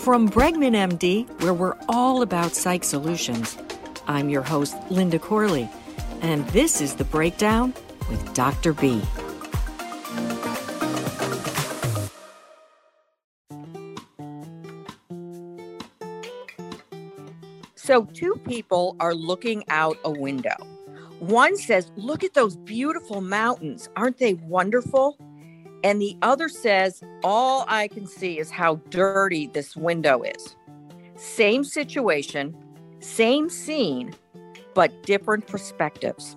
From Bregman MD, where we're all about psych solutions, I'm your host, Linda Corley, and this is The Breakdown with Dr. B. So, two people are looking out a window. One says, Look at those beautiful mountains. Aren't they wonderful? And the other says, All I can see is how dirty this window is. Same situation, same scene, but different perspectives.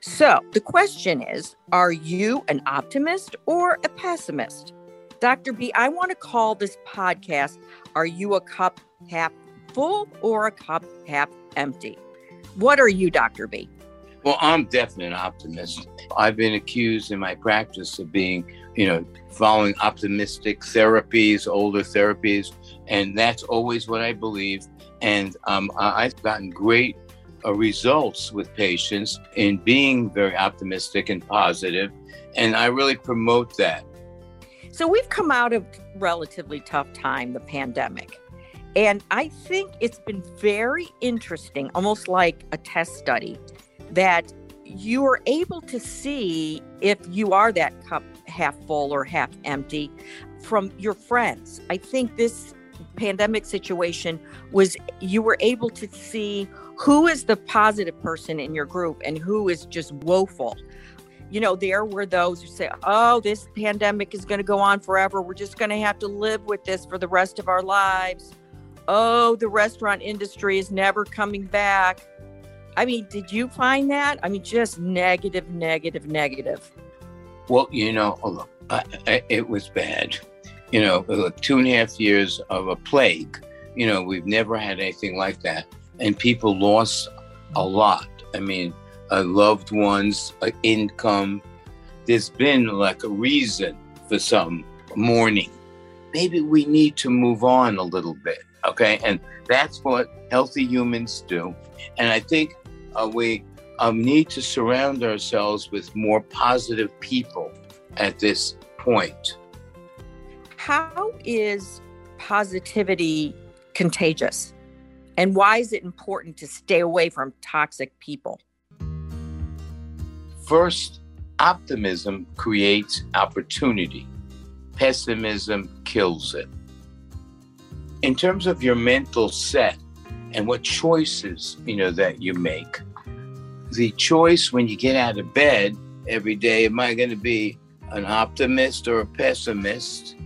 So the question is Are you an optimist or a pessimist? Dr. B, I want to call this podcast Are You a Cup Half Full or a Cup Half Empty? What are you, Dr. B? Well, I'm definitely an optimist. I've been accused in my practice of being, you know, following optimistic therapies, older therapies, and that's always what I believe. And um, I've gotten great uh, results with patients in being very optimistic and positive, and I really promote that. So we've come out of relatively tough time, the pandemic. And I think it's been very interesting, almost like a test study, that you are able to see if you are that cup half full or half empty from your friends. I think this pandemic situation was you were able to see who is the positive person in your group and who is just woeful. You know, there were those who say, oh, this pandemic is going to go on forever. We're just going to have to live with this for the rest of our lives. Oh, the restaurant industry is never coming back I mean, did you find that? I mean, just negative, negative, negative. Well, you know, I, I, it was bad. You know, two and a half years of a plague. You know, we've never had anything like that. And people lost a lot. I mean, uh, loved ones, uh, income. There's been like a reason for some mourning. Maybe we need to move on a little bit. Okay. And that's what healthy humans do. And I think uh, we um, need to surround ourselves with more positive people at this point. How is positivity contagious? And why is it important to stay away from toxic people? First, optimism creates opportunity, pessimism kills it. In terms of your mental set, and what choices you know that you make. The choice when you get out of bed every day am i going to be an optimist or a pessimist?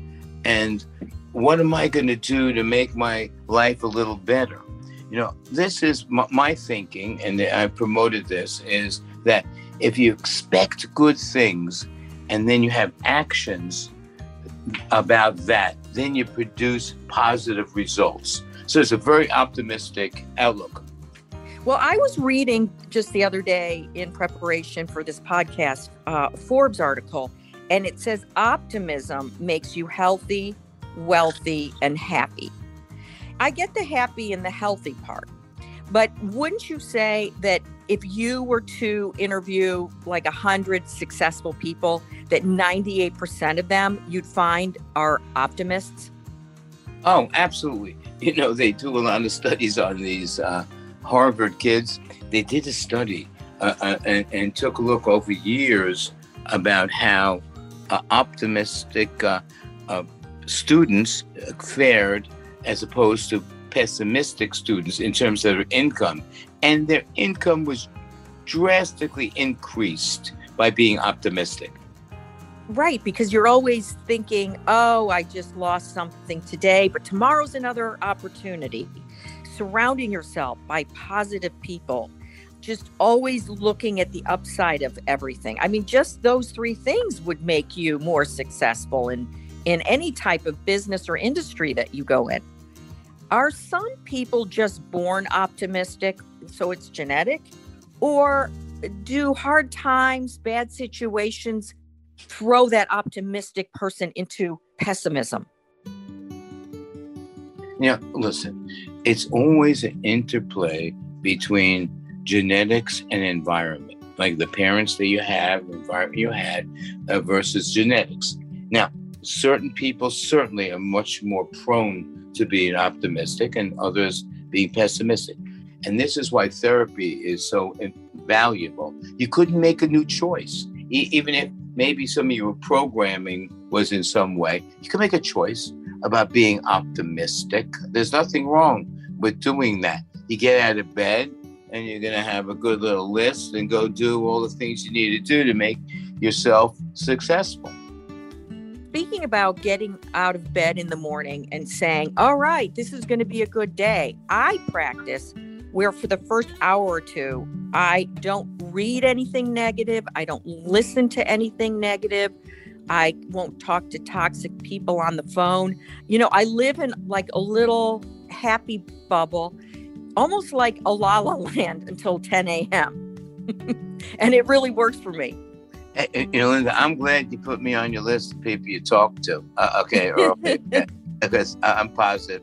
And what am i going to do to make my life a little better? You know this is my, my thinking and i promoted this is that if you expect good things and then you have actions about that then you produce positive results so it's a very optimistic outlook. Well, I was reading just the other day in preparation for this podcast, uh, Forbes article, and it says optimism makes you healthy, wealthy, and happy. I get the happy and the healthy part, but wouldn't you say that if you were to interview like a hundred successful people, that 98% of them you'd find are optimists? Oh, absolutely you know, they do a lot of studies on these uh, Harvard kids. They did a study uh, uh, and, and, took a look over years about how uh, optimistic uh, students fared as opposed to pessimistic students in terms of their income. And their income was drastically increased by being optimistic. Right, because you're always thinking, oh, I just lost something today, but tomorrow's another opportunity. Surrounding yourself by positive people, just always looking at the upside of everything. I mean, just those three things would make you more successful in, in any type of business or industry that you go in. Are some people just born optimistic, so it's genetic? Or do hard times, bad situations, throw that optimistic person into pessimism? Yeah, listen, it's always an interplay between genetics and environment, like the parents that you have, the environment you had, uh, versus genetics. Now, certain people certainly are much more prone to being optimistic and others being pessimistic. And this is why therapy is so valuable. You couldn't make a new choice, e- even if maybe some of your programming was in some way. You can make a choice about being optimistic. There's nothing wrong with doing that. You get out of bed and you're going to have a good little list and go do all the things you need to do to make yourself successful. Speaking about getting out of bed in the morning and saying, All right, this is going to be a good day, I practice where for the first hour or two, I don't read anything negative, I don't listen to anything negative. I won't talk to toxic people on the phone. You know, I live in like a little happy bubble, almost like a la la land until 10 a.m. and it really works for me. Hey, you know, Linda, I'm glad you put me on your list of people you talk to. Uh, okay, or, because I'm positive.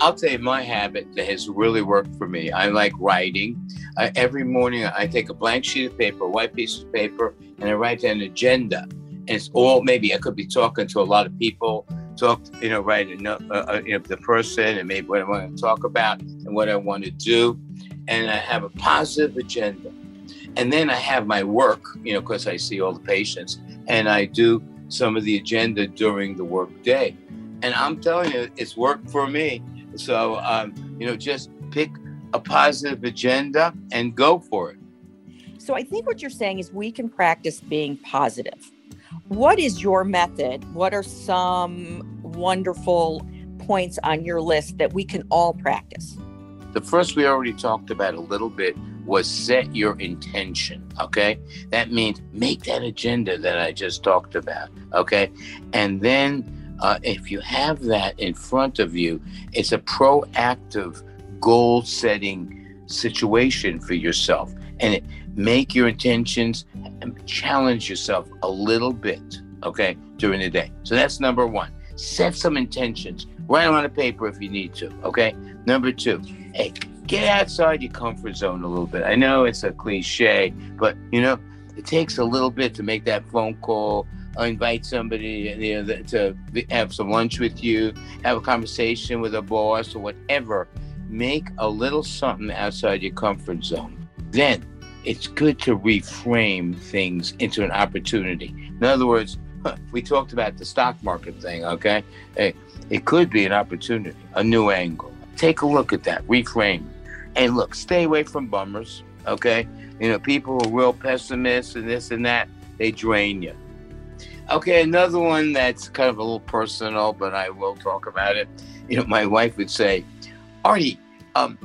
I'll tell you my habit that has really worked for me. I like writing. Every morning, I take a blank sheet of paper, a white piece of paper, and I write an agenda. And it's all maybe I could be talking to a lot of people, talk, you know, write uh, uh, you know, the person and maybe what I want to talk about and what I want to do. And I have a positive agenda. And then I have my work, you know, because I see all the patients and I do some of the agenda during the work day. And I'm telling you, it's worked for me. So, um, you know, just pick a positive agenda and go for it. So I think what you're saying is we can practice being positive. What is your method? What are some wonderful points on your list that we can all practice? The first we already talked about a little bit was set your intention. Okay. That means make that agenda that I just talked about. Okay. And then uh, if you have that in front of you, it's a proactive goal setting situation for yourself. And it, make your intentions and challenge yourself a little bit, okay, during the day. So that's number one. Set some intentions. Write them on a paper if you need to, okay? Number two, hey, get outside your comfort zone a little bit. I know it's a cliche, but you know, it takes a little bit to make that phone call, invite somebody you know, to have some lunch with you, have a conversation with a boss or whatever. Make a little something outside your comfort zone. Then it's good to reframe things into an opportunity. In other words, we talked about the stock market thing, okay? Hey, it could be an opportunity, a new angle. Take a look at that, reframe. And look, stay away from bummers, okay? You know, people who are real pessimists and this and that, they drain you. Okay, another one that's kind of a little personal, but I will talk about it. You know, my wife would say, Artie, um,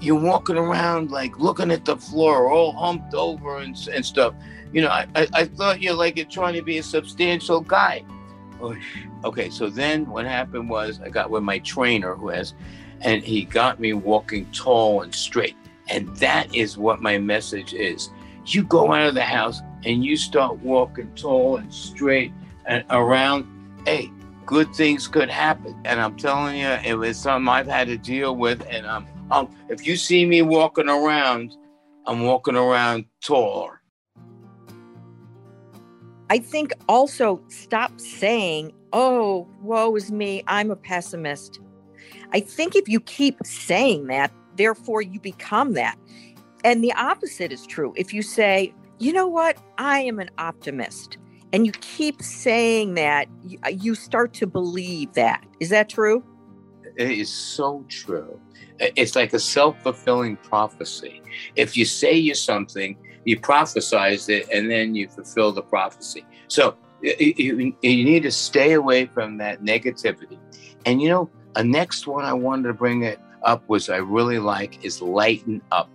you're walking around like looking at the floor, all humped over and, and stuff. You know, I, I, I thought you're like you're trying to be a substantial guy. Okay, so then what happened was I got with my trainer who has, and he got me walking tall and straight. And that is what my message is. You go out of the house and you start walking tall and straight and around. Hey, good things could happen. And I'm telling you, it was something I've had to deal with, and I'm um, if you see me walking around, I'm walking around taller. I think also stop saying, oh, woe is me, I'm a pessimist. I think if you keep saying that, therefore you become that. And the opposite is true. If you say, you know what, I am an optimist, and you keep saying that, uh, you start to believe that. Is that true? It is so true. It's like a self fulfilling prophecy. If you say you're something, you prophesize it, and then you fulfill the prophecy. So you, you need to stay away from that negativity. And you know, a next one I wanted to bring it up was I really like is lighten up.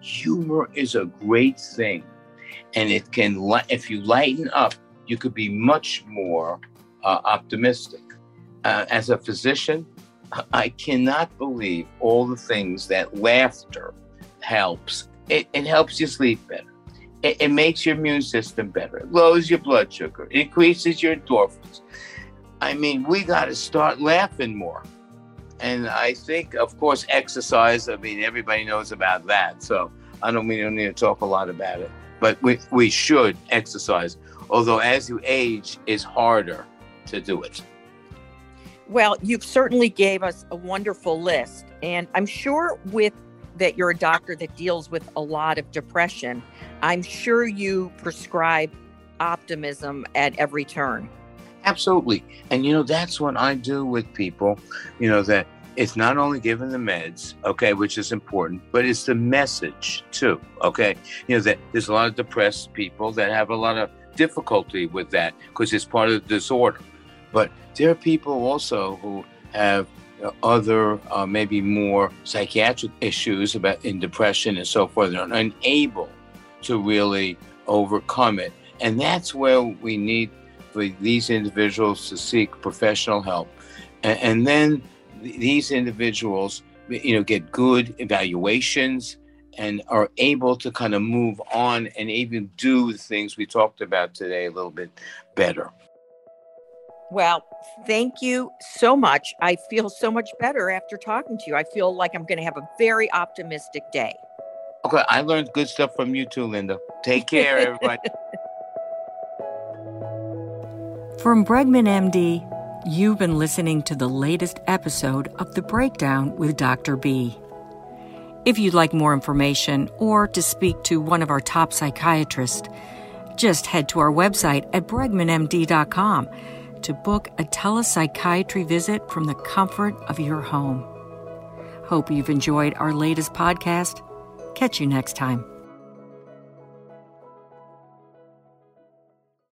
Humor is a great thing, and it can if you lighten up, you could be much more uh, optimistic. Uh, as a physician, I cannot believe all the things that laughter helps. It, it helps you sleep better. It, it, makes your immune system better. It lowers your blood sugar. It increases your endorphins. I mean, we got to start laughing more. And I think, of course, exercise. I mean, everybody knows about that. So I don't mean we don't need to talk a lot about it, but we, we should exercise. Although as you age, it's harder to do it. Well, you've certainly gave us a wonderful list, and I'm sure with that you're a doctor that deals with a lot of depression. I'm sure you prescribe optimism at every turn. Absolutely. And you know, that's what I do with people, you know, that it's not only giving the meds, okay, which is important, but it's the message too, okay? You know, that there's a lot of depressed people that have a lot of difficulty with that because it's part of the disorder. But there are people also who have uh, other, uh, maybe more psychiatric issues about in depression and so forth, and are unable to really overcome it. And that's where we need for these individuals to seek professional help. And, and then these individuals, you know, get good evaluations and are able to kind of move on and even do the things we talked about today a little bit better. Well, thank you so much. I feel so much better after talking to you. I feel like I'm going to have a very optimistic day. Okay, I learned good stuff from you too, Linda. Take care, everybody. From Bregman MD, you've been listening to the latest episode of The Breakdown with Dr. B. If you'd like more information or to speak to one of our top psychiatrists, just head to our website at bregmanmd.com to book a telepsychiatry visit from the comfort of your home. Hope you've enjoyed our latest podcast. Catch you next time.